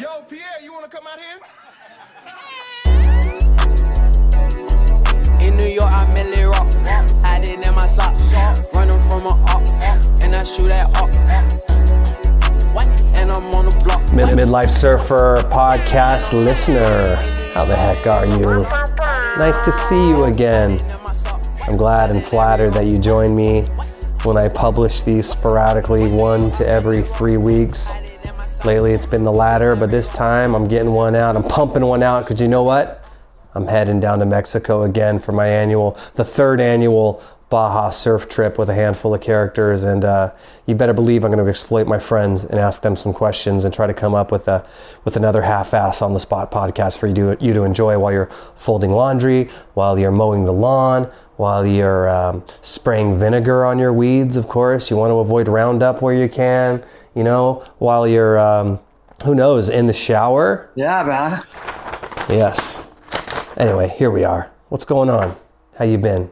Yo, Pierre, you want to come out here? In New York, I merely rock. Hiding in my socks. Running from a up. And I shoot at up. What? And I'm on the block. Mid- Midlife Surfer podcast listener. How the heck are you? Nice to see you again. I'm glad and flattered that you join me when I publish these sporadically, one to every three weeks. Lately it's been the latter, but this time I'm getting one out. I'm pumping one out because you know what? I'm heading down to Mexico again for my annual, the third annual Baja surf trip with a handful of characters. And uh, you better believe I'm going to exploit my friends and ask them some questions and try to come up with a with another half-ass on the spot podcast for you to you to enjoy while you're folding laundry, while you're mowing the lawn, while you're um, spraying vinegar on your weeds. Of course, you want to avoid Roundup where you can. You know, while you're um, who knows in the shower. Yeah, man. Yes. Anyway, here we are. What's going on? How you been?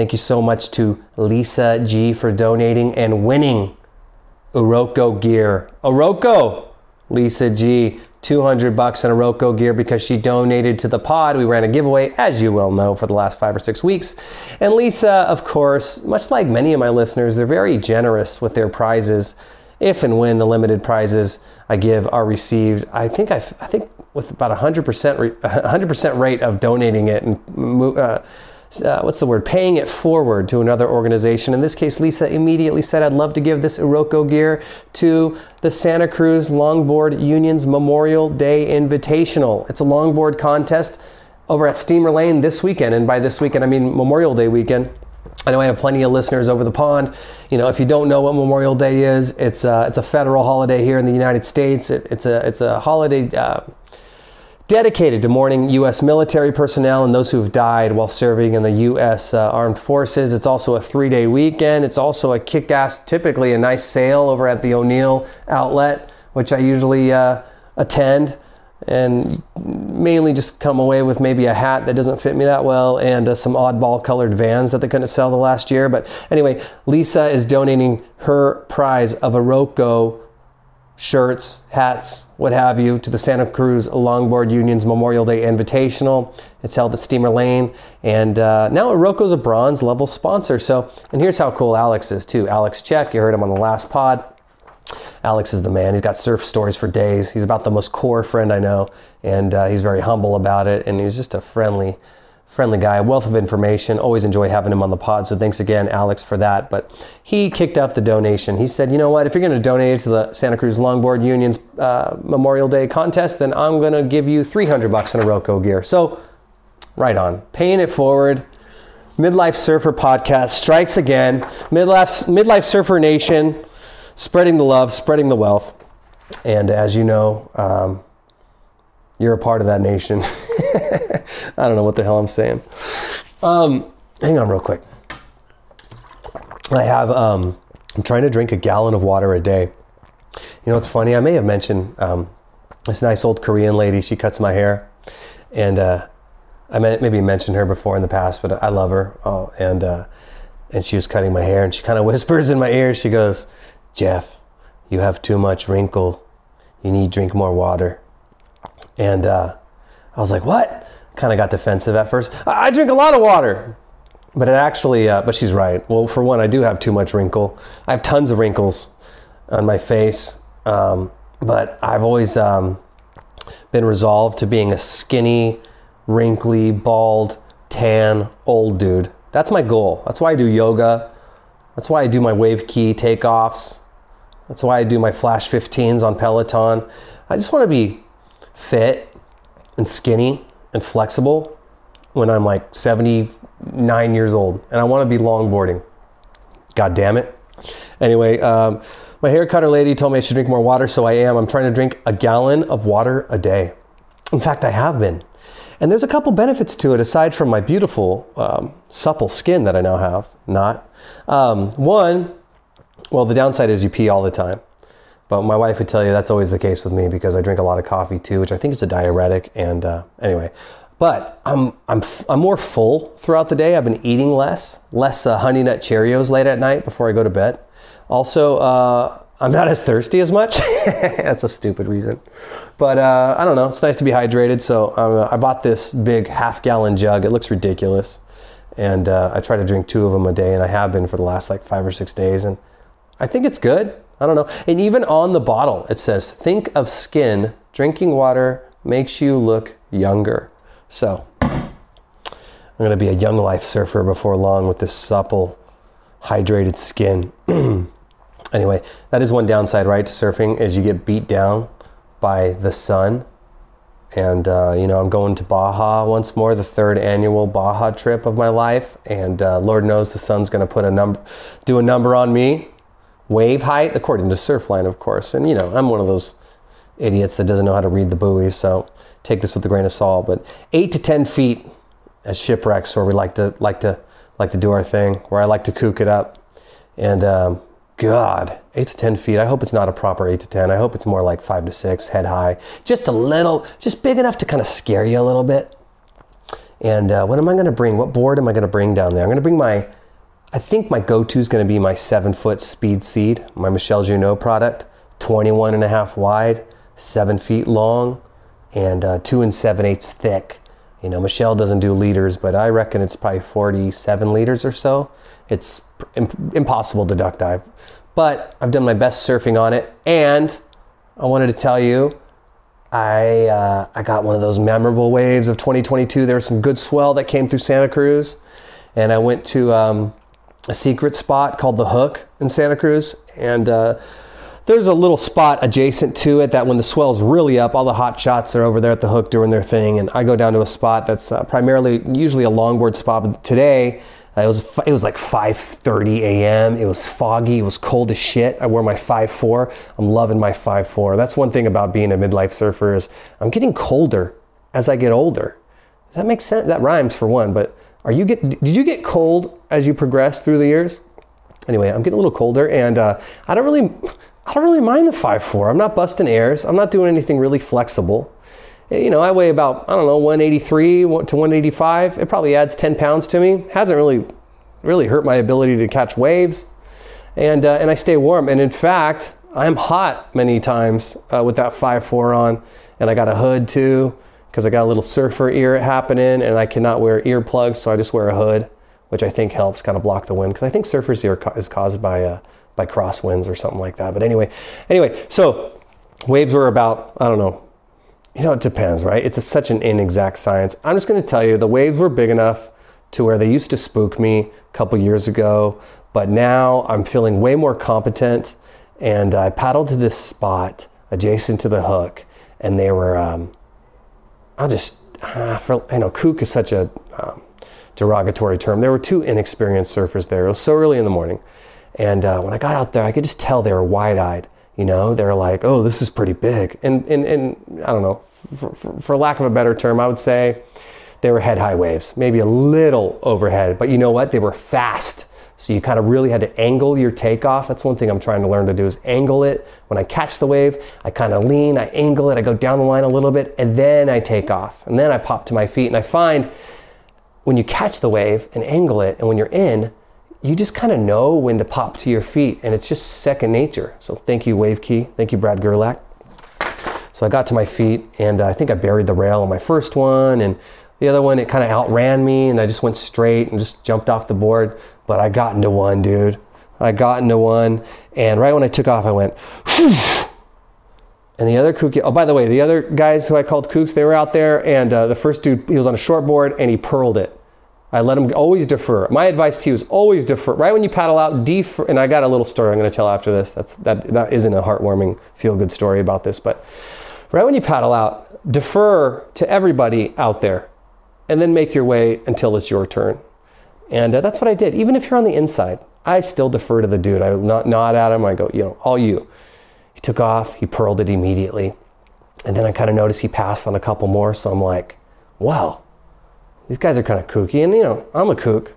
Thank you so much to Lisa G for donating and winning Oroco gear. Oroco! Lisa G, 200 bucks in Oroco gear because she donated to the pod. We ran a giveaway, as you well know, for the last five or six weeks. And Lisa, of course, much like many of my listeners, they're very generous with their prizes. If and when the limited prizes I give are received, I think I, I think with about 100% re, 100% rate of donating it and uh, uh, what's the word? Paying it forward to another organization. In this case, Lisa immediately said, I'd love to give this Oroco gear to the Santa Cruz Longboard Union's Memorial Day Invitational. It's a longboard contest over at Steamer Lane this weekend. And by this weekend, I mean Memorial Day weekend. I know I have plenty of listeners over the pond. You know, if you don't know what Memorial Day is, it's a, it's a federal holiday here in the United States. It, it's a it's a holiday uh, dedicated to mourning U.S. military personnel and those who have died while serving in the U.S. Uh, Armed Forces. It's also a three day weekend. It's also a kick ass, typically a nice sale over at the O'Neill outlet, which I usually uh, attend. And mainly just come away with maybe a hat that doesn't fit me that well and uh, some oddball colored vans that they couldn't sell the last year. But anyway, Lisa is donating her prize of a Oroco shirts, hats, what have you, to the Santa Cruz Longboard Union's Memorial Day Invitational. It's held at Steamer Lane, and uh, now Oroco's a bronze level sponsor. So, and here's how cool Alex is too. Alex Check, you heard him on the last pod. Alex is the man. He's got surf stories for days. He's about the most core friend I know, and uh, he's very humble about it. And he's just a friendly, friendly guy, wealth of information. Always enjoy having him on the pod. So thanks again, Alex, for that. But he kicked up the donation. He said, you know what? If you're going to donate to the Santa Cruz Longboard Union's uh, Memorial Day contest, then I'm going to give you 300 bucks in a Oroco gear. So right on, paying it forward. Midlife Surfer podcast strikes again. Midlife, Midlife Surfer Nation, spreading the love, spreading the wealth. And as you know, um, you're a part of that nation. I don't know what the hell I'm saying. Um, hang on, real quick. I have. Um, I'm trying to drink a gallon of water a day. You know, it's funny. I may have mentioned um, this nice old Korean lady. She cuts my hair, and uh, I maybe mentioned her before in the past, but I love her. Oh, and uh, and she was cutting my hair, and she kind of whispers in my ear. She goes, "Jeff, you have too much wrinkle. You need drink more water." And uh, I was like, "What?" Kind of got defensive at first. I, I drink a lot of water, but it actually. Uh, but she's right. Well, for one, I do have too much wrinkle. I have tons of wrinkles on my face, um, but I've always um, been resolved to being a skinny, wrinkly, bald, tan, old dude. That's my goal. That's why I do yoga. That's why I do my wave key takeoffs. That's why I do my flash 15s on Peloton. I just want to be fit and skinny and flexible when I'm like 79 years old. And I want to be longboarding. God damn it. Anyway, um, My hair cutter lady told me I should drink more water, so I am. I'm trying to drink a gallon of water a day. In fact, I have been. And there's a couple benefits to it aside from my beautiful, um, supple skin that I now have. Not. Um, one, well, the downside is you pee all the time. But my wife would tell you that's always the case with me because I drink a lot of coffee too, which I think is a diuretic. And uh, anyway, but I'm, I'm, I'm more full throughout the day. I've been eating less, less uh, Honey Nut Cheerios late at night before I go to bed. Also, uh, I'm not as thirsty as much. That's a stupid reason. But uh, I don't know. It's nice to be hydrated. So uh, I bought this big half gallon jug. It looks ridiculous. And uh, I try to drink two of them a day, and I have been for the last like five or six days. And I think it's good. I don't know. And even on the bottle, it says, think of skin. Drinking water makes you look younger. So I'm going to be a young life surfer before long with this supple, hydrated skin. anyway, that is one downside, right, to surfing is you get beat down by the sun. And, uh, you know, I'm going to Baja once more, the third annual Baja trip of my life. And uh, Lord knows the sun's going to put a number, do a number on me. Wave height, according to Surfline, of course. And, you know, I'm one of those idiots that doesn't know how to read the buoys. So take this with a grain of salt. But eight to 10 feet as shipwrecks where we like to, like to, like to do our thing, where I like to kook it up. And, um, God, eight to 10 feet. I hope it's not a proper eight to 10. I hope it's more like five to six, head high. Just a little, just big enough to kind of scare you a little bit. And uh, what am I going to bring? What board am I going to bring down there? I'm going to bring my, I think my go to is going to be my seven foot speed seed, my Michel Junod product, 21 and a half wide, seven feet long, and uh, two and seven eighths thick. You know, Michelle doesn't do liters, but I reckon it's probably 47 liters or so. It's impossible to duck dive. But I've done my best surfing on it. And I wanted to tell you, I, uh, I got one of those memorable waves of 2022. There was some good swell that came through Santa Cruz. And I went to um, a secret spot called The Hook in Santa Cruz. And uh, there's a little spot adjacent to it that when the swell's really up, all the hot shots are over there at The Hook doing their thing. And I go down to a spot that's uh, primarily usually a longboard spot. But today, uh, it was it was like 5:30 a.m. It was foggy. It was cold as shit. I wore my 5.4. I'm loving my 5.4. That's one thing about being a midlife surfer is I'm getting colder as I get older. Does that make sense? That rhymes for one. But are you get? Did you get cold as you progress through the years? Anyway, I'm getting a little colder, and uh, I don't really I don't really mind the 5.4. I'm not busting airs. I'm not doing anything really flexible you know, I weigh about, I don't know, 183 to 185. It probably adds 10 pounds to me. Hasn't really, really hurt my ability to catch waves. And, uh, and I stay warm. And in fact, I'm hot many times uh, with that 5.4 on. And I got a hood too, because I got a little surfer ear happening and I cannot wear earplugs. So I just wear a hood, which I think helps kind of block the wind. Because I think surfer's ear is caused by, uh, by crosswinds or something like that. But anyway, anyway, so waves were about, I don't know, you know, it depends, right? It's a, such an inexact science. I'm just going to tell you the waves were big enough to where they used to spook me a couple years ago, but now I'm feeling way more competent. And I paddled to this spot adjacent to the hook, and they were, um, I'll just, uh, for, you know, kook is such a um, derogatory term. There were two inexperienced surfers there. It was so early in the morning. And uh, when I got out there, I could just tell they were wide eyed. You know, they're like, oh, this is pretty big. And, and, and I don't know, for, for, for lack of a better term, I would say they were head high waves, maybe a little overhead. But you know what? They were fast. So you kind of really had to angle your takeoff. That's one thing I'm trying to learn to do is angle it. When I catch the wave, I kind of lean, I angle it, I go down the line a little bit, and then I take off. And then I pop to my feet. And I find when you catch the wave and angle it, and when you're in, you just kind of know when to pop to your feet, and it's just second nature. So thank you, Wave Key. Thank you, Brad Gerlach. So I got to my feet, and I think I buried the rail on my first one, and the other one it kind of outran me, and I just went straight and just jumped off the board. But I got into one, dude. I got into one, and right when I took off, I went. And the other kook, oh, by the way, the other guys who I called kooks, they were out there, and uh, the first dude, he was on a short board, and he pearled it. I let them always defer. My advice to you is always defer. Right when you paddle out, defer. And I got a little story I'm going to tell after this. That's that that isn't a heartwarming, feel good story about this, but right when you paddle out, defer to everybody out there, and then make your way until it's your turn. And uh, that's what I did. Even if you're on the inside, I still defer to the dude. I nod, nod at him. I go, you know, all you. He took off. He pearled it immediately. And then I kind of noticed he passed on a couple more. So I'm like, wow, these guys are kind of kooky. And, you know, I'm a kook,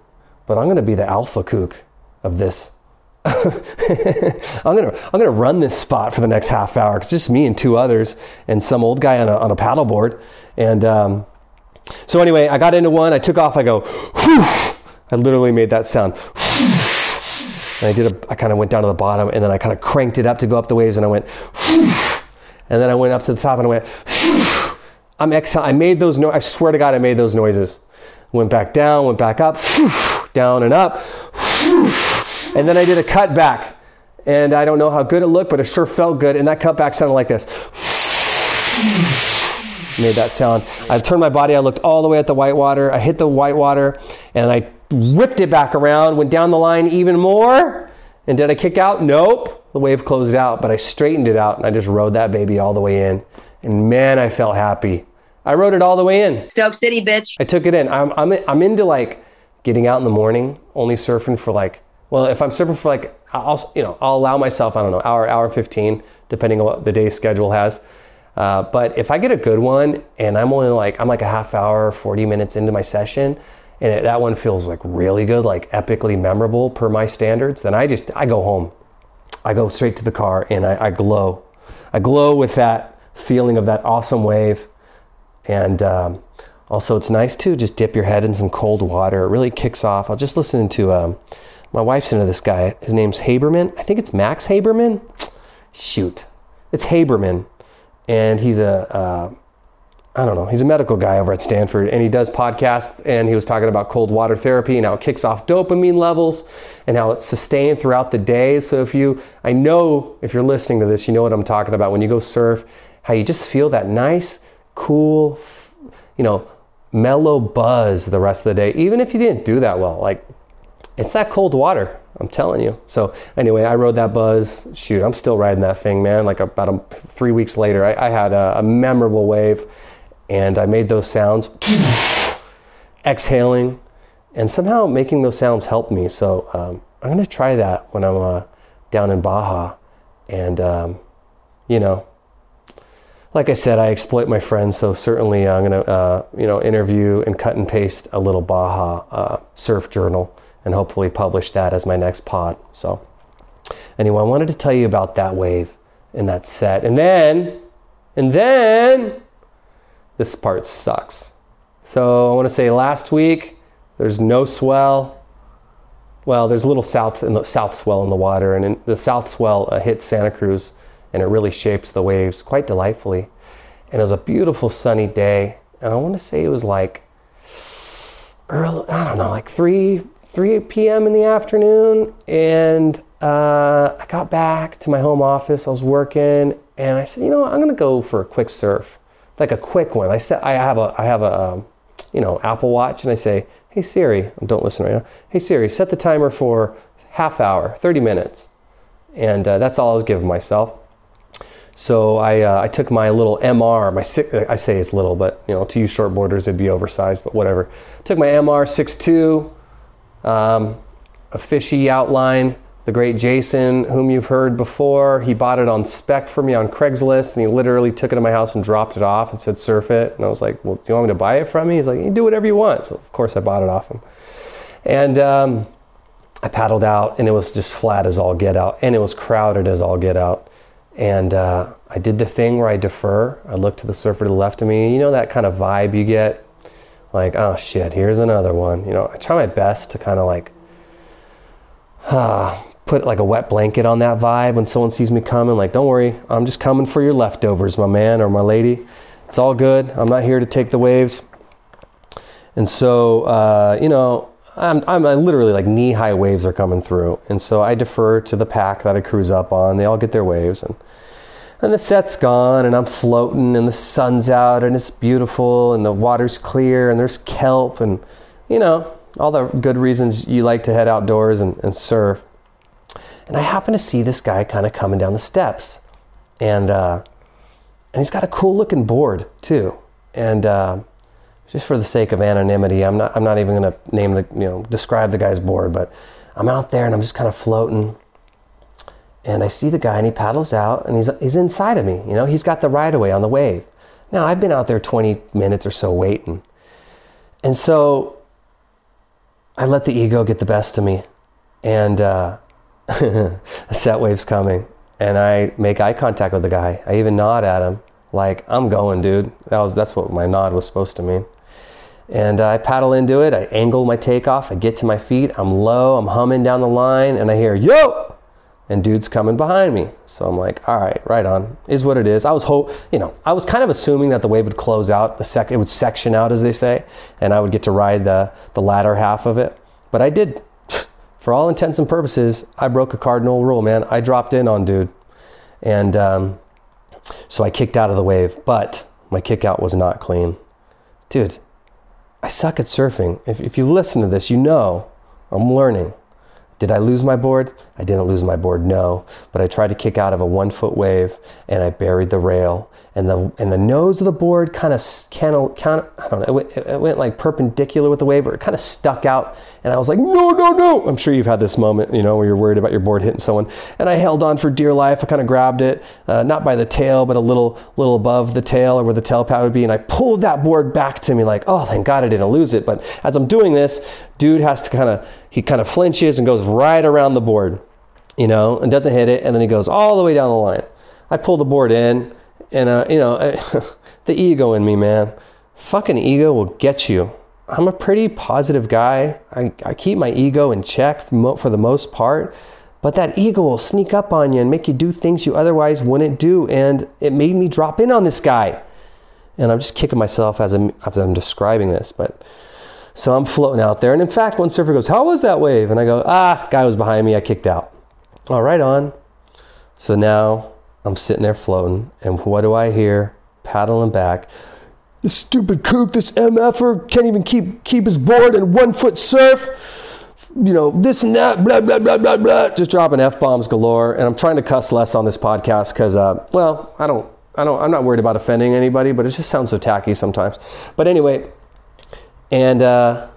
but I'm going to be the alpha kook of this. I'm gonna I'm gonna run this spot for the next half hour. It's just me and two others and some old guy on a on a paddleboard. And um, so anyway, I got into one. I took off. I go. Whew. I literally made that sound. And I did a. I kind of went down to the bottom, and then I kind of cranked it up to go up the waves, and I went. And then I went up to the top, and I went. I'm exhaling. I made those. No- I swear to God, I made those noises. Went back down. Went back up. Down and up. And then I did a cut back. And I don't know how good it looked, but it sure felt good. And that cut back sounded like this. Made that sound. I turned my body, I looked all the way at the white water. I hit the white water and I whipped it back around, went down the line even more. And did I kick out? Nope. The wave closed out, but I straightened it out and I just rode that baby all the way in. And man, I felt happy. I rode it all the way in. Stoke City, bitch. I took it in. I'm, I'm, I'm into like getting out in the morning, only surfing for like, well, if I'm surfing for like, I'll, you know, I'll allow myself, I don't know, hour, hour 15, depending on what the day schedule has. Uh, but if I get a good one and I'm only like, I'm like a half hour, 40 minutes into my session, and it, that one feels like really good, like epically memorable per my standards, then I just, I go home. I go straight to the car and I, I glow. I glow with that feeling of that awesome wave. And um, also, it's nice to just dip your head in some cold water. It really kicks off. I was just listening to um, my wife's into this guy. His name's Haberman. I think it's Max Haberman. Shoot, it's Haberman, and he's a uh, I don't know. He's a medical guy over at Stanford, and he does podcasts. And he was talking about cold water therapy and how it kicks off dopamine levels and how it's sustained throughout the day. So if you, I know if you're listening to this, you know what I'm talking about. When you go surf, how you just feel that nice, cool, you know, mellow buzz the rest of the day, even if you didn't do that well. Like it's that cold water. I'm telling you. So anyway, I rode that buzz. Shoot, I'm still riding that thing, man. Like about a, three weeks later, I, I had a, a memorable wave and I made those sounds, exhaling, and somehow making those sounds helped me. So um, I'm gonna try that when I'm uh, down in Baja, and um, you know, like I said, I exploit my friends. So certainly I'm gonna uh, you know interview and cut and paste a little Baja uh, surf journal, and hopefully publish that as my next pod. So anyway, I wanted to tell you about that wave and that set, and then, and then this part sucks. So I want to say last week there's no swell. Well, there's a little south in the south swell in the water, and the south swell uh, hits Santa Cruz, and it really shapes the waves quite delightfully. And it was a beautiful sunny day, and I want to say it was like early, I don't know, like three 3 p.m. in the afternoon, and uh, I got back to my home office. I was working, and I said, you know, what? I'm gonna go for a quick surf like a quick one. I set, I have a, I have a, um, you know, Apple Watch, and I say, "Hey Siri," don't listen right now. Hey Siri, set the timer for half hour, 30 minutes, and uh, that's all I was giving myself. So I, uh, I took my little MR, my six, I say it's little, but you know, to you shortboarders it'd be oversized, but whatever. Took my MR 6.2, um, a fishy outline, the great Jason, whom you've heard before, he bought it on spec for me on Craigslist, and he literally took it to my house and dropped it off and said, "Surf it." And I was like, "Well, do you want me to buy it from me?" He's like, "You do whatever you want." So of course I bought it off him, and um, I paddled out, and it was just flat as all get out, and it was crowded as all get out. And uh, I did the thing where I defer. I look to the surfer to the left of me. You know that kind of vibe you get, like, "Oh shit, here's another one." You know, I try my best to kind of like. Ah, put like a wet blanket on that vibe when someone sees me coming. Like, don't worry, I'm just coming for your leftovers, my man or my lady. It's all good. I'm not here to take the waves. And so, uh, you know, I'm, I'm literally like knee high waves are coming through. And so I defer to the pack that I cruise up on. They all get their waves. And, and the set's gone and I'm floating and the sun's out and it's beautiful and the water's clear and there's kelp and, you know, all the good reasons you like to head outdoors and, and surf. And I happen to see this guy kind of coming down the steps. And, uh, and he's got a cool looking board too. And uh, just for the sake of anonymity, I'm not, I'm not even going to name the, you know, describe the guy's board, but I'm out there and I'm just kind of floating. And I see the guy and he paddles out and he's, he's inside of me. You know, he's got the right of way on the wave. Now, I've been out there 20 minutes or so waiting. And so I let the ego get the best of me. And uh, a set wave's coming. And I make eye contact with the guy. I even nod at him, like, I'm going, dude. That was, that's what my nod was supposed to mean. And I paddle into it. I angle my takeoff. I get to my feet. I'm low. I'm humming down the line. And I hear, yo! And dude's coming behind me. So I'm like, all right, right on. Is what it is. I was hope, you know, I was kind of assuming that the wave would close out, the sec, it would section out, as they say, and I would get to ride the, the latter half of it. But I did. For all intents and purposes, I broke a cardinal rule, man. I dropped in on dude. And um, so I kicked out of the wave, but my kick out was not clean. Dude, I suck at surfing. If, if you listen to this, you know I'm learning. Did I lose my board? I didn't lose my board, no. But I tried to kick out of a one foot wave and I buried the rail. And the, and the nose of the board kind of, kind of, I don't know, it went, it went like perpendicular with the wave or it kind of stuck out. And I was like, no, no, no. I'm sure you've had this moment, you know, where you're worried about your board hitting someone. And I held on for dear life. I kind of grabbed it, uh, not by the tail, but a little, little above the tail or where the tail pad would be. And I pulled that board back to me like, oh, thank God I didn't lose it. But as I'm doing this, dude has to kind of, he kind of flinches and goes right around the board, you know, and doesn't hit it. And then he goes all the way down the line. I pull the board in, and, uh, you know, the ego in me, man. Fucking ego will get you. I'm a pretty positive guy. I, I keep my ego in check for the most part. But that ego will sneak up on you and make you do things you otherwise wouldn't do. And it made me drop in on this guy. And I'm just kicking myself as I'm, as I'm describing this. But so I'm floating out there. And in fact, one surfer goes, How was that wave? And I go, Ah, guy was behind me. I kicked out. All right, on. So now I'm sitting there floating. And what do I hear? Paddling back. This stupid kook, this MFer, can't even keep, keep his board in one foot surf. You know, this and that, blah, blah, blah, blah, blah. Just dropping F bombs galore. And I'm trying to cuss less on this podcast because, uh, well, I don't, I don't, I'm not worried about offending anybody, but it just sounds so tacky sometimes. But anyway, and uh,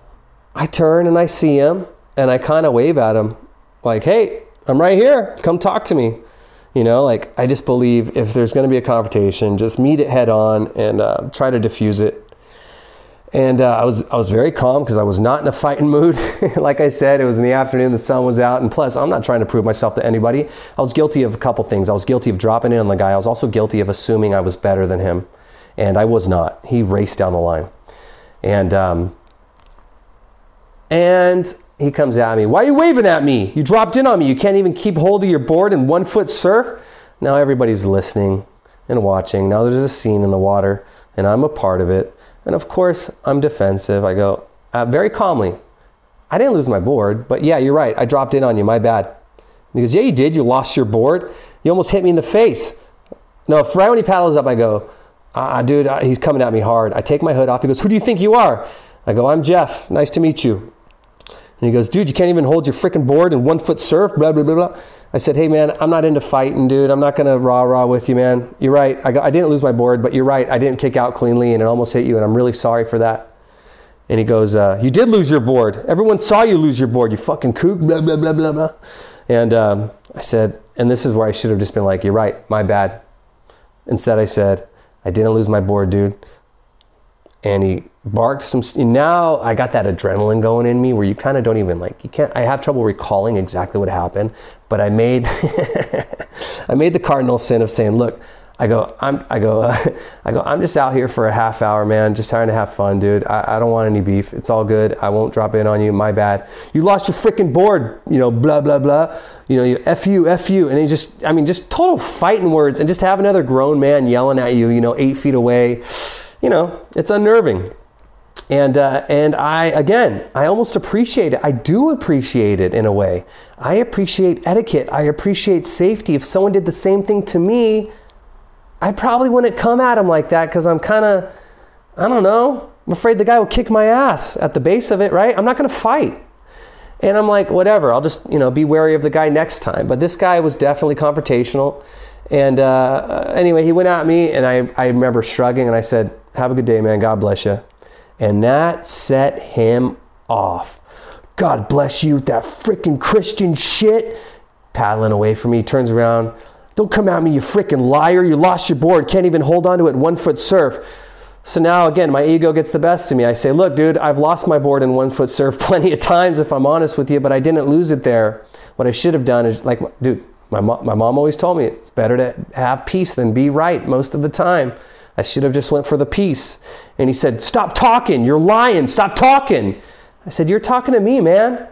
I turn and I see him and I kind of wave at him like, hey, I'm right here. Come talk to me. You know, like I just believe if there's going to be a confrontation, just meet it head on and uh, try to diffuse it. And uh, I was I was very calm because I was not in a fighting mood. like I said, it was in the afternoon, the sun was out, and plus, I'm not trying to prove myself to anybody. I was guilty of a couple things. I was guilty of dropping in on the guy. I was also guilty of assuming I was better than him, and I was not. He raced down the line. And um, and he comes at me. Why are you waving at me? You dropped in on me. You can't even keep hold of your board in one foot surf. Now everybody's listening and watching. Now there's a scene in the water, and I'm a part of it. And of course, I'm defensive. I go uh, very calmly. I didn't lose my board, but yeah, you're right. I dropped in on you. My bad. he goes, Yeah, you did. You lost your board. You almost hit me in the face. No, right when he paddles up, I go, ah, dude, uh, he's coming at me hard. I take my hood off. He goes, Who do you think you are? I go, I'm Jeff. Nice to meet you. And he goes, Dude, you can't even hold your freaking board and one foot surf, blah, blah, blah, blah. I said, Hey, man, I'm not into fighting, dude. I'm not going to rah rah with you, man. You're right. I, I didn't lose my board, but you're right. I didn't kick out cleanly and it almost hit you, and I'm really sorry for that. And he goes, uh, You did lose your board. Everyone saw you lose your board, you fucking kook, blah, blah, blah, blah, blah. And um, I said, And this is where I should have just been like, You're right, my bad. Instead, I said, I didn't lose my board, dude. And he barked some. Now I got that adrenaline going in me where you kind of don't even like, you can't, I have trouble recalling exactly what happened. But I made, I made the cardinal sin of saying, Look, I go, I'm, I go, uh, I go, I'm just out here for a half hour, man, just trying to have fun, dude. I, I don't want any beef. It's all good. I won't drop in on you. My bad. You lost your freaking board, you know, blah, blah, blah. You know, you F you, F you. And he just, I mean, just total fighting words and just have another grown man yelling at you, you know, eight feet away. You know, it's unnerving. And, uh, and I, again, I almost appreciate it. I do appreciate it in a way. I appreciate etiquette. I appreciate safety. If someone did the same thing to me, I probably wouldn't come at him like that because I'm kind of, I don't know, I'm afraid the guy will kick my ass at the base of it, right? I'm not going to fight. And I'm like, whatever, I'll just, you know, be wary of the guy next time. But this guy was definitely confrontational. And uh, anyway, he went at me, and I, I remember shrugging, and I said, Have a good day, man. God bless you. And that set him off. God bless you, that freaking Christian shit. Paddling away from me, turns around. Don't come at me, you freaking liar. You lost your board, can't even hold on to it one foot surf. So now again, my ego gets the best of me. I say, look, dude, I've lost my board in one foot surf plenty of times, if I'm honest with you, but I didn't lose it there. What I should have done is, like, dude, my, mo- my mom always told me it's better to have peace than be right most of the time. I should have just went for the peace. And he said, stop talking. You're lying. Stop talking. I said, you're talking to me, man.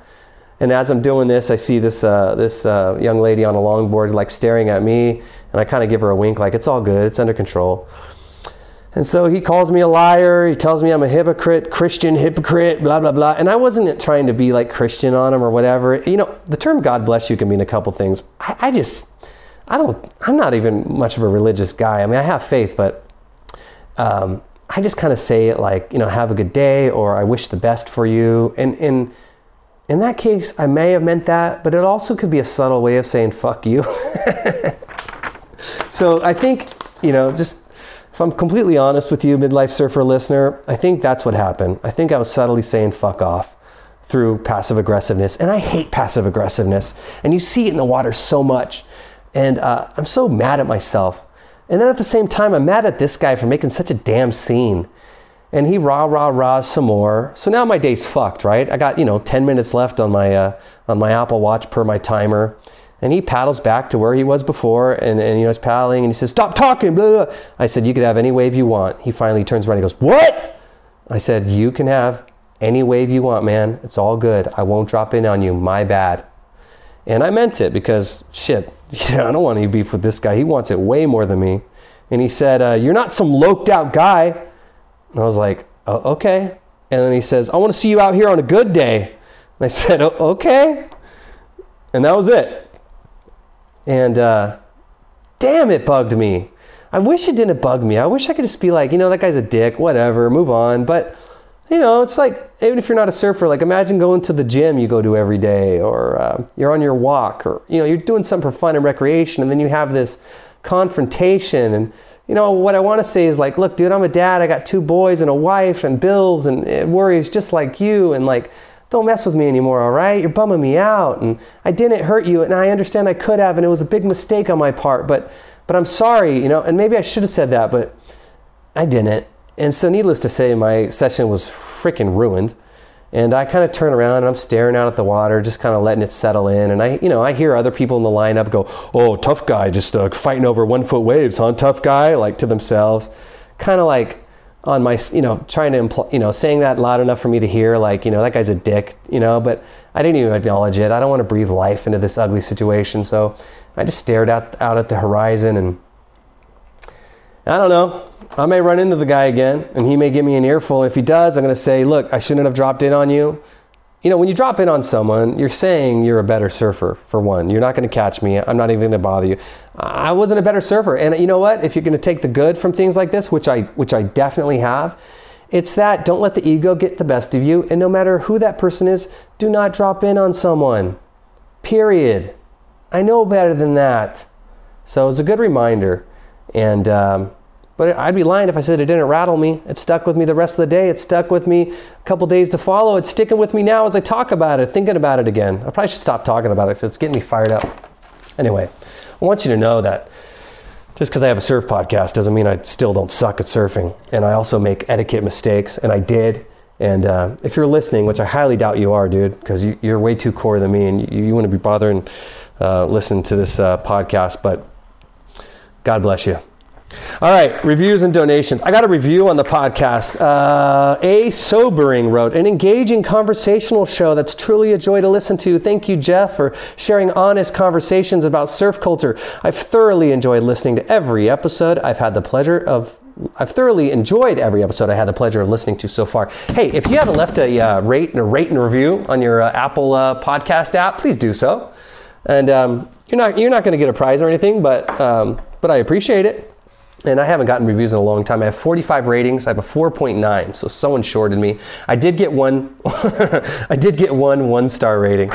And as I'm doing this, I see this uh, this uh, young lady on a longboard like staring at me, and I kind of give her a wink, like it's all good, it's under control. And so he calls me a liar. He tells me I'm a hypocrite, Christian hypocrite, blah, blah, blah. And I wasn't trying to be like Christian on him or whatever. You know, the term God bless you can mean a couple things. I, I just, I don't, I'm not even much of a religious guy. I mean, I have faith, but um, I just kind of say it like, you know, have a good day or I wish the best for you. And, in that case, I may have meant that, but it also could be a subtle way of saying fuck you. so I think, you know, just if I'm completely honest with you, midlife surfer listener, I think that's what happened. I think I was subtly saying fuck off through passive aggressiveness. And I hate passive aggressiveness. And you see it in the water so much. And uh, I'm so mad at myself. And then at the same time, I'm mad at this guy for making such a damn scene. And he rah rah rah some more. So now my day's fucked, right? I got you know 10 minutes left on my uh, on my Apple Watch per my timer. And he paddles back to where he was before, and, and you know, he's paddling, and he says, Stop talking, blah, blah. I said, You could have any wave you want. He finally turns around and goes, What? I said, You can have any wave you want, man. It's all good. I won't drop in on you. My bad. And I meant it because, shit, you know, I don't want any beef with this guy. He wants it way more than me. And he said, uh, You're not some loked out guy. And I was like, oh, Okay. And then he says, I want to see you out here on a good day. And I said, Okay. And that was it. And uh, damn, it bugged me. I wish it didn't bug me. I wish I could just be like, you know, that guy's a dick, whatever, move on. But, you know, it's like, even if you're not a surfer, like imagine going to the gym you go to every day, or uh, you're on your walk, or, you know, you're doing something for fun and recreation, and then you have this confrontation. And, you know, what I want to say is like, look, dude, I'm a dad. I got two boys and a wife and bills and worries just like you. And like, don't mess with me anymore, all right? You're bumming me out. And I didn't hurt you, and I understand I could have, and it was a big mistake on my part, but but I'm sorry, you know, and maybe I should have said that, but I didn't. And so needless to say, my session was freaking ruined. And I kind of turn around and I'm staring out at the water, just kind of letting it settle in. And I, you know, I hear other people in the lineup go, "Oh, tough guy, just uh, fighting over one foot waves, huh? Tough guy," like to themselves, kind of like, on my, you know, trying to, impl- you know, saying that loud enough for me to hear, like, you know, that guy's a dick, you know, but I didn't even acknowledge it. I don't want to breathe life into this ugly situation. So I just stared out, out at the horizon and I don't know. I may run into the guy again and he may give me an earful. If he does, I'm going to say, look, I shouldn't have dropped in on you you know, when you drop in on someone, you're saying you're a better surfer, for one. You're not going to catch me. I'm not even going to bother you. I wasn't a better surfer. And you know what? If you're going to take the good from things like this, which I, which I definitely have, it's that don't let the ego get the best of you. And no matter who that person is, do not drop in on someone. Period. I know better than that. So it's a good reminder. And, um, but I'd be lying if I said it didn't rattle me. It stuck with me the rest of the day. It stuck with me a couple days to follow. It's sticking with me now as I talk about it, thinking about it again. I probably should stop talking about it because it's getting me fired up. Anyway, I want you to know that just because I have a surf podcast doesn't mean I still don't suck at surfing. And I also make etiquette mistakes, and I did. And uh, if you're listening, which I highly doubt you are, dude, because you, are way too core than me, and you, you wouldn't be bothering uh, listening to this uh, podcast. But God bless you. All right, reviews and donations. I got a review on the podcast. Uh, a Sobering wrote, an engaging conversational show that's truly a joy to listen to. Thank you, Jeff, for sharing honest conversations about surf culture. I've thoroughly enjoyed listening to every episode. I've had the pleasure of I've thoroughly enjoyed every episode I had the pleasure of listening to so far. Hey, if you haven't left a uh, rate and a rate and review on your uh, Apple uh, podcast app, please do so. And um, you're not you're not going to get a prize or anything, but um, but I appreciate it and I haven't gotten reviews in a long time. I have 45 ratings. I have a 4.9, so someone shorted me. I did get one. I did get one one star rating,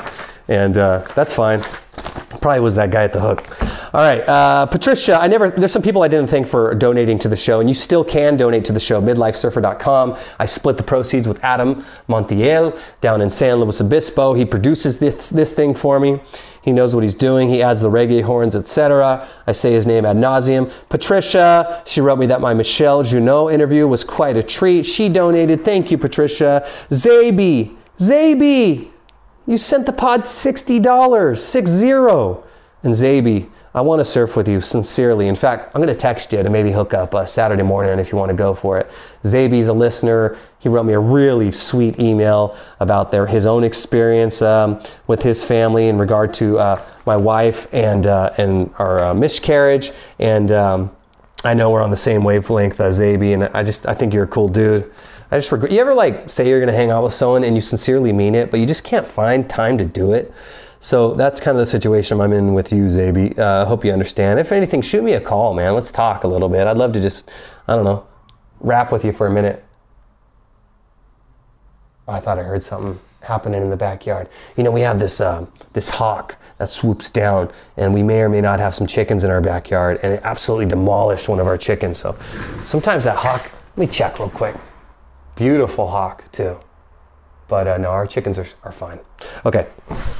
and uh, that's fine. Probably was that guy at the hook. All right, uh, Patricia. I never. There's some people I didn't thank for donating to the show, and you still can donate to the show. MidlifeSurfer.com. I split the proceeds with Adam Montiel down in San Luis Obispo. He produces this this thing for me. He knows what he's doing. He adds the reggae horns, etc. I say his name ad nauseum. Patricia. She wrote me that my Michel Junod interview was quite a treat. She donated. Thank you, Patricia. Zaby. Zaby. You sent the pod $60, six zero. And Zaby, I want to surf with you sincerely. In fact, I'm going to text you to maybe hook up uh, Saturday morning if you want to go for it. Zaby's a listener. He wrote me a really sweet email about their his own experience um, with his family in regard to uh, my wife and uh, and our uh, miscarriage. And um, I know we're on the same wavelength, uh, Zaby, and I just I think you're a cool dude. I just regret. You ever like say you're gonna hang out with someone and you sincerely mean it, but you just can't find time to do it. So that's kind of the situation I'm in with you, Zaby. I uh, hope you understand. If anything, shoot me a call, man. Let's talk a little bit. I'd love to just, I don't know, rap with you for a minute. Oh, I thought I heard something happening in the backyard. You know, we have this uh, this hawk that swoops down, and we may or may not have some chickens in our backyard, and it absolutely demolished one of our chickens. So sometimes that hawk. Let me check real quick. Beautiful hawk, too. But uh, no, our chickens are, are fine. Okay.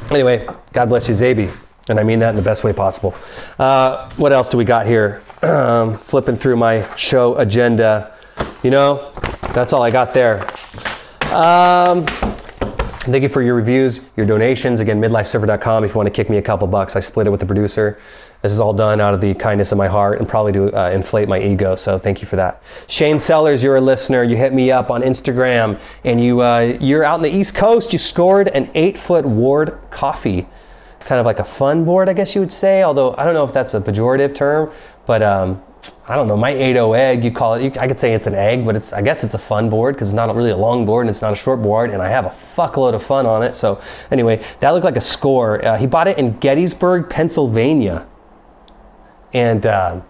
Anyway, God bless you, Zaby. And I mean that in the best way possible. Uh, what else do we got here? Um, flipping through my show agenda. You know, that's all I got there. Um, thank you for your reviews, your donations. Again, midlifesurfer.com if you want to kick me a couple bucks. I split it with the producer. This is all done out of the kindness of my heart and probably to uh, inflate my ego. So thank you for that. Shane Sellers, you're a listener. You hit me up on Instagram, and you uh, you're out in the East Coast. You scored an eight foot Ward Coffey, kind of like a fun board, I guess you would say. Although I don't know if that's a pejorative term, but um, I don't know. My 8.0 egg, you call it. I could say it's an egg, but it's I guess it's a fun board because it's not really a long board and it's not a short board, and I have a fuckload of fun on it. So anyway, that looked like a score. Uh, he bought it in Gettysburg, Pennsylvania. And uh,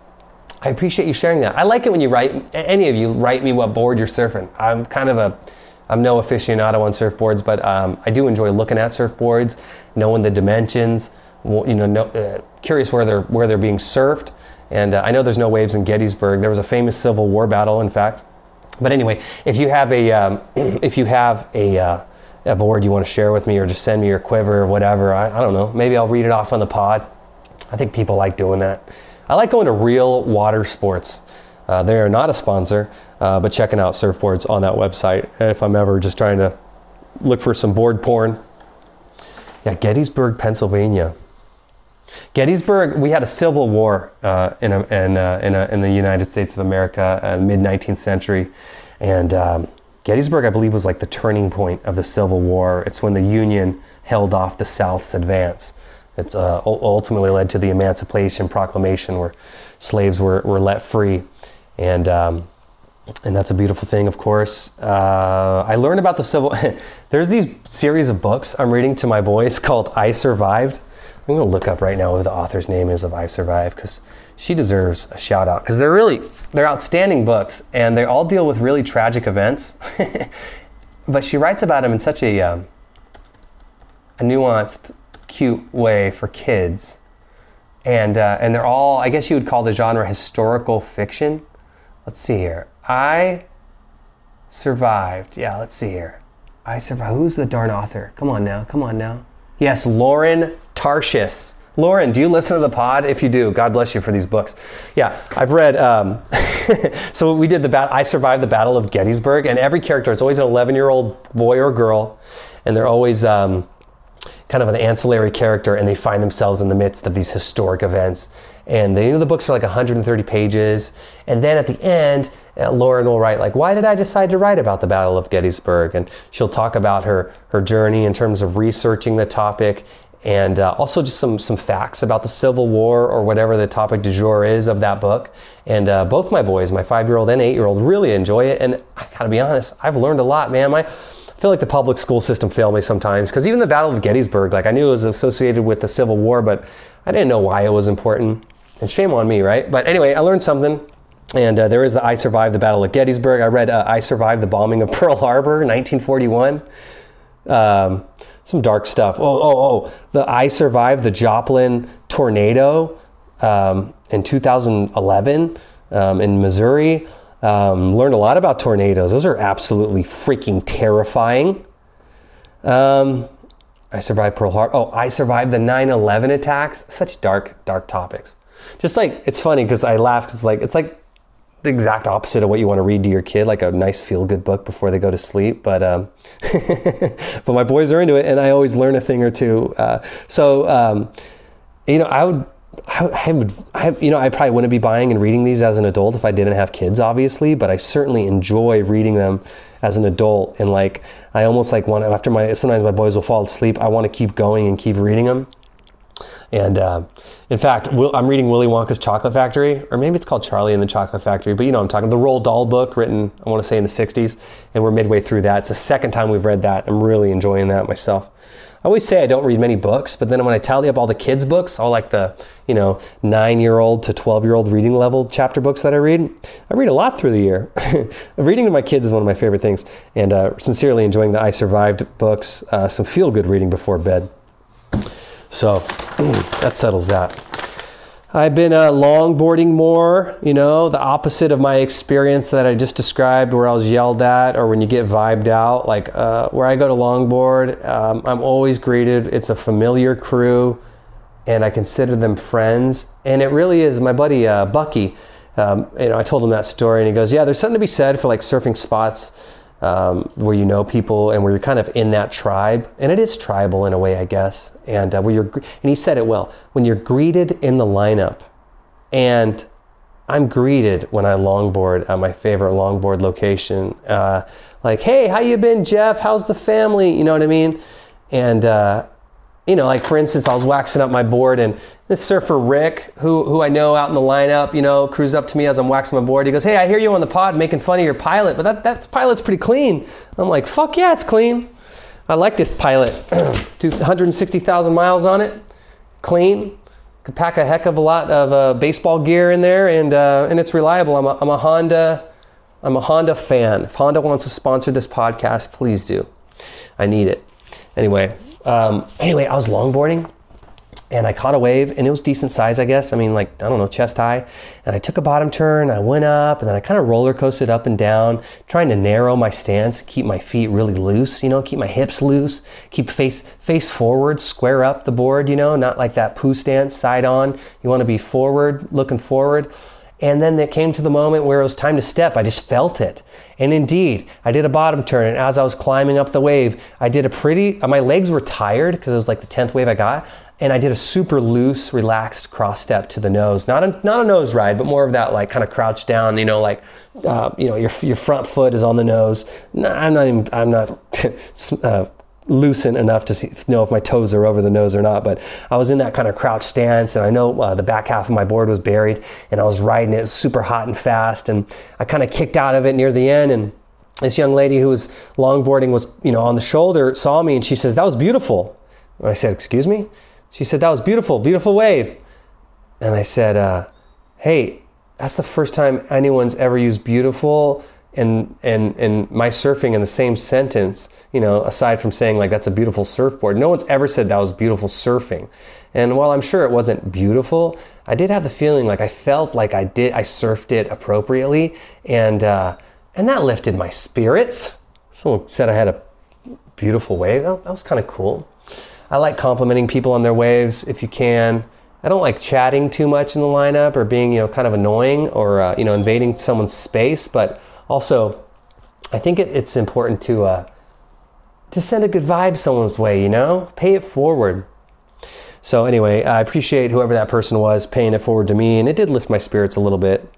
I appreciate you sharing that. I like it when you write, any of you write me what board you're surfing. I'm kind of a, I'm no aficionado on surfboards, but um, I do enjoy looking at surfboards, knowing the dimensions, you know, know uh, curious where they're, where they're being surfed. And uh, I know there's no waves in Gettysburg. There was a famous Civil War battle, in fact. But anyway, if you have a, um, if you have a, uh, a board you want to share with me or just send me your quiver or whatever, I, I don't know, maybe I'll read it off on the pod. I think people like doing that. I like going to Real Water Sports. Uh, they are not a sponsor, uh, but checking out surfboards on that website if I'm ever just trying to look for some board porn. Yeah, Gettysburg, Pennsylvania. Gettysburg, we had a civil war uh, in, a, in, a, in, a, in, the United States of America, uh, mid 19th century. And um, Gettysburg, I believe, was like the turning point of the Civil War. It's when the Union held off the South's advance. It's uh, ultimately led to the Emancipation Proclamation, where slaves were, were let free, and um, and that's a beautiful thing, of course. Uh, I learned about the civil. There's these series of books I'm reading to my boys called "I Survived." I'm gonna look up right now who the author's name is of "I Survived" because she deserves a shout out because they're really they're outstanding books and they all deal with really tragic events. but she writes about them in such a um, a nuanced cute way for kids. And, uh, and they're all, I guess you would call the genre historical fiction. Let's see here. I survived. Yeah, let's see here. I survived. Who's the darn author? Come on now. Come on now. Yes, Lauren Tarshis. Lauren, do you listen to the pod? If you do, God bless you for these books. Yeah, I've read. Um, so we did the bat. I survived the Battle of Gettysburg, and every character, it's always an 11 year old boy or girl, and they're always um, kind of an ancillary character and they find themselves in the midst of these historic events. And they, you know, the books are like 130 pages. And then at the end, Lauren will write like, why did I decide to write about the Battle of Gettysburg? And she'll talk about her, her journey in terms of researching the topic and uh, also just some, some facts about the Civil War or whatever the topic du jour is of that book. And uh, both my boys, my five-year-old and eight-year-old, really enjoy it. And I gotta be honest, I've learned a lot, man. My I feel like the public school system failed me sometimes because even the Battle of Gettysburg, like I knew it was associated with the Civil War, but I didn't know why it was important. And shame on me, right? But anyway, I learned something. And uh, there is the I Survived the Battle of Gettysburg. I read uh, I Survived the Bombing of Pearl Harbor, 1941. Um, some dark stuff. Oh, oh, oh. The I Survived the Joplin Tornado. um, in 2011 um, in Missouri. Um, learned a lot about tornadoes. Those are absolutely freaking terrifying. Um, I survived Pearl Harbor. Oh, I survived the 9 11 attacks. Such dark, dark topics. Just like, it's funny because I laughed. It's like, it's like the exact opposite of what you want to read to your kid, like a nice feel good book before they go to sleep. But, um, but my boys are into it and I always learn a thing or two. Uh, so, um, you know, I would I, would, I, you know, I probably wouldn't be buying and reading these as an adult if I didn't have kids, obviously. But I certainly enjoy reading them as an adult, and like I almost like want after my sometimes my boys will fall asleep. I want to keep going and keep reading them. And uh, in fact, I'm reading Willy Wonka's Chocolate Factory, or maybe it's called Charlie and the Chocolate Factory, but you know I'm talking the Roald Dahl book written, I want to say in the 60s, and we're midway through that. It's the second time we've read that. I'm really enjoying that myself. I always say I don't read many books, but then when I tally up all the kids' books, all like the, you know, nine year old to 12 year old reading level chapter books that I read, I read a lot through the year. reading to my kids is one of my favorite things, and uh, sincerely enjoying the I Survived books, uh, some feel good reading before bed. So that settles that. I've been uh, longboarding more, you know, the opposite of my experience that I just described where I was yelled at or when you get vibed out. Like uh, where I go to longboard, um, I'm always greeted. It's a familiar crew and I consider them friends. And it really is. My buddy uh, Bucky, um, you know, I told him that story and he goes, Yeah, there's something to be said for like surfing spots um, where you know people and where you're kind of in that tribe, and it is tribal in a way, I guess. And uh, where you're, and he said it well, when you're greeted in the lineup, and I'm greeted when I longboard at my favorite longboard location, uh, like, "Hey, how you been, Jeff? How's the family?" You know what I mean? And uh, you know, like for instance, I was waxing up my board and this surfer Rick, who, who I know out in the lineup, you know, crews up to me as I'm waxing my board. He goes, Hey, I hear you on the pod making fun of your pilot, but that, that pilot's pretty clean. I'm like, Fuck yeah, it's clean. I like this pilot. 160,000 miles on it, clean. Could pack a heck of a lot of uh, baseball gear in there, and, uh, and it's reliable. I'm a, I'm a Honda. I'm a Honda fan. If Honda wants to sponsor this podcast, please do. I need it. Anyway, um, anyway, I was longboarding and I caught a wave and it was decent size, I guess. I mean, like, I don't know, chest high. And I took a bottom turn, I went up, and then I kind of roller coasted up and down, trying to narrow my stance, keep my feet really loose, you know, keep my hips loose, keep face face forward, square up the board, you know, not like that poo stance, side on. You want to be forward, looking forward. And then it came to the moment where it was time to step. I just felt it. And indeed, I did a bottom turn. And as I was climbing up the wave, I did a pretty, my legs were tired because it was like the 10th wave I got. And I did a super loose, relaxed cross step to the nose. Not a, not a nose ride, but more of that like kind of crouched down, you know, like, uh, you know, your, your front foot is on the nose. No, I'm not even, I'm not uh, loosen enough to see, know if my toes are over the nose or not. But I was in that kind of crouch stance, and I know uh, the back half of my board was buried, and I was riding it super hot and fast, and I kind of kicked out of it near the end, and this young lady who was longboarding was, you know, on the shoulder, saw me, and she says, "That was beautiful." And I said, "Excuse me?" She said, "That was beautiful, beautiful wave." And I said, uh, "Hey, that's the first time anyone's ever used beautiful." and and and my surfing in the same sentence you know aside from saying like that's a beautiful surfboard. No one's ever said that was beautiful surfing. And while i'm sure it wasn't beautiful i did have the feeling like i felt like i did i surfed it appropriately. And uh, and that lifted my spirits. Someone said i had a beautiful wave. That, that was kind of cool i like complimenting people on their waves if you can i don't like chatting too much in the lineup or being you know kind of annoying or uh, you know invading someone's space but also, I think it, it's important to uh, to send a good vibe someone's way. You know, pay it forward. So anyway, I appreciate whoever that person was paying it forward to me, and it did lift my spirits a little bit.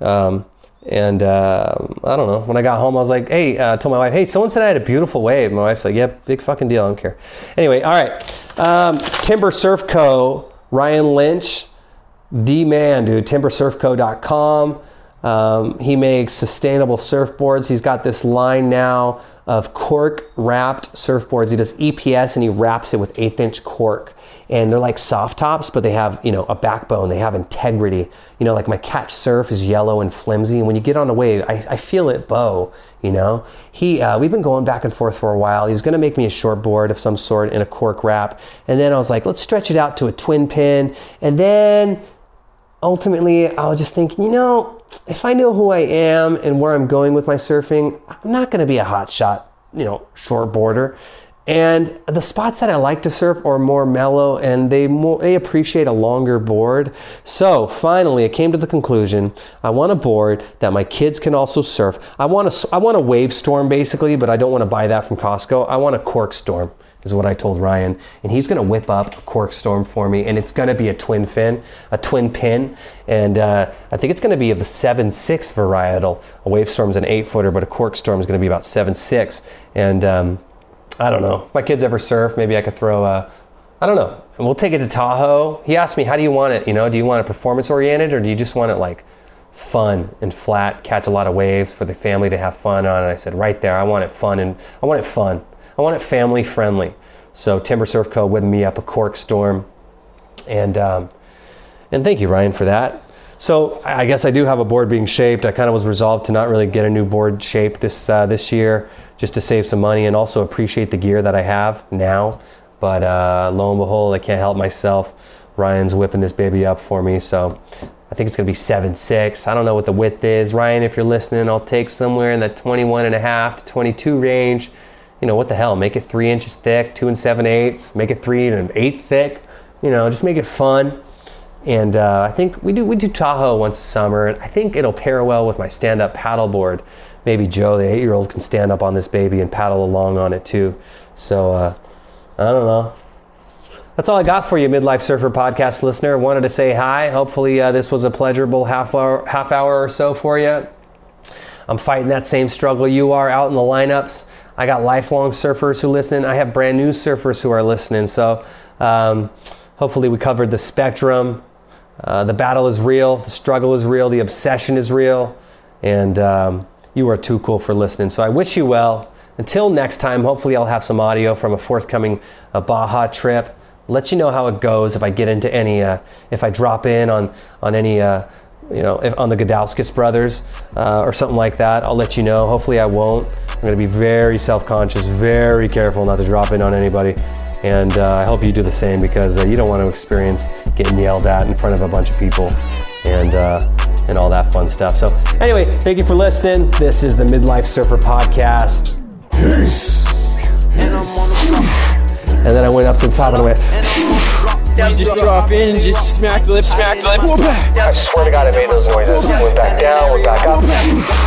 Um, and uh, I don't know. When I got home, I was like, "Hey," uh, told my wife, "Hey, someone said I had a beautiful wave." My wife's like, "Yep, big fucking deal. I don't care." Anyway, all right. Um, Timber Surf Co. Ryan Lynch, the man, dude. TimberSurfCo.com. Um, he makes sustainable surfboards. He's got this line now of cork wrapped surfboards. He does EPS and he wraps it with eighth inch cork. And they're like soft tops, but they have, you know, a backbone. They have integrity. You know, like my catch surf is yellow and flimsy. And when you get on a wave, I, I feel it bow, you know. He, uh, we've been going back and forth for a while. He was going to make me a short board of some sort in a cork wrap. And then I was like, let's stretch it out to a twin pin. And then ultimately, I was just thinking, you know, if I know who I am and where I'm going with my surfing, I'm not going to be a hot shot, you know, short boarder. And the spots that I like to surf are more mellow and they more, they appreciate a longer board. So finally, I came to the conclusion I want a board that my kids can also surf. I want a, I want a wave storm basically, but I don't want to buy that from Costco. I want a cork storm is what I told Ryan. And he's going to whip up a cork storm for me, and it's going to be a twin fin, a twin pin. And uh, I think it's going to be of the 7 6 varietal. A wave storm is an 8 footer, but a cork storm is going to be about 7 6. And um, I don't know. If my kids ever surf, maybe I could throw a. I don't know. And we'll take it to Tahoe. He asked me, how do you want it? You know, do you want it performance oriented or do you just want it like fun and flat, catch a lot of waves for the family to have fun on? And I said, right there, I want it fun and I want it fun. I want it family friendly. So Timber Surf Co. with me up a cork storm. And, um, and thank you, Ryan, for that. So I guess I do have a board being shaped. I kind of was resolved to not really get a new board shape this uh, this year, just to save some money and also appreciate the gear that I have now. But uh, lo and behold, I can't help myself. Ryan's whipping this baby up for me, so I think it's gonna be seven six. I don't know what the width is. Ryan, if you're listening, I'll take somewhere in that 21 and a half to 22 range. You know what the hell? Make it three inches thick, two and seven eighths. Make it three and an eighth thick. You know, just make it fun. And uh, I think we do we do Tahoe once a summer. And I think it'll pair well with my stand-up paddleboard. Maybe Joe, the eight-year-old, can stand up on this baby and paddle along on it too. So uh, I don't know. That's all I got for you, Midlife Surfer podcast listener. Wanted to say hi. Hopefully, uh, this was a pleasurable half hour, half hour or so for you. I'm fighting that same struggle you are out in the lineups. I got lifelong surfers who listen. I have brand new surfers who are listening. So um, hopefully, we covered the spectrum. Uh, the battle is real, the struggle is real, the obsession is real, and um, you are too cool for listening. So I wish you well. Until next time, hopefully, I'll have some audio from a forthcoming uh, Baja trip. Let you know how it goes if I get into any, uh, if I drop in on on any, uh, you know, if, on the Gudauskas brothers uh, or something like that. I'll let you know. Hopefully, I won't. I'm to be very self-conscious, very careful not to drop in on anybody. And uh, I hope you do the same because uh, you don't want to experience getting yelled at in front of a bunch of people and and all that fun stuff. So anyway, thank you for listening. This is the Midlife Surfer Podcast. Peace. And I'm on the And then I went up to the top and I went. You Just drop in, just smack the lip, smack the lip, whoop back. I swear to God, I made those noises. Went back down, went back up,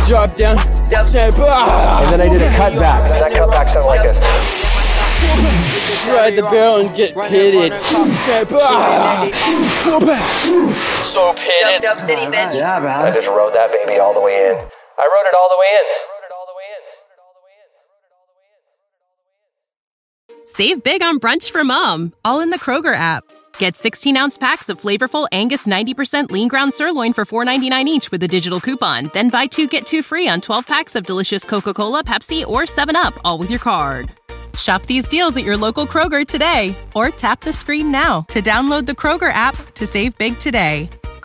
Drop down, step, and then I did a cutback. And that cutback sounded like this. ride the barrel and get pitted. Step, whoop back. So pitted. Dub City, bitch. I just rode that baby all the way in. I rode it all the way in. I rode it all the way in. Save big on brunch for mom, all in the Kroger app. Get 16 ounce packs of flavorful Angus 90% lean ground sirloin for $4.99 each with a digital coupon. Then buy two get two free on 12 packs of delicious Coca Cola, Pepsi, or 7UP, all with your card. Shop these deals at your local Kroger today or tap the screen now to download the Kroger app to save big today.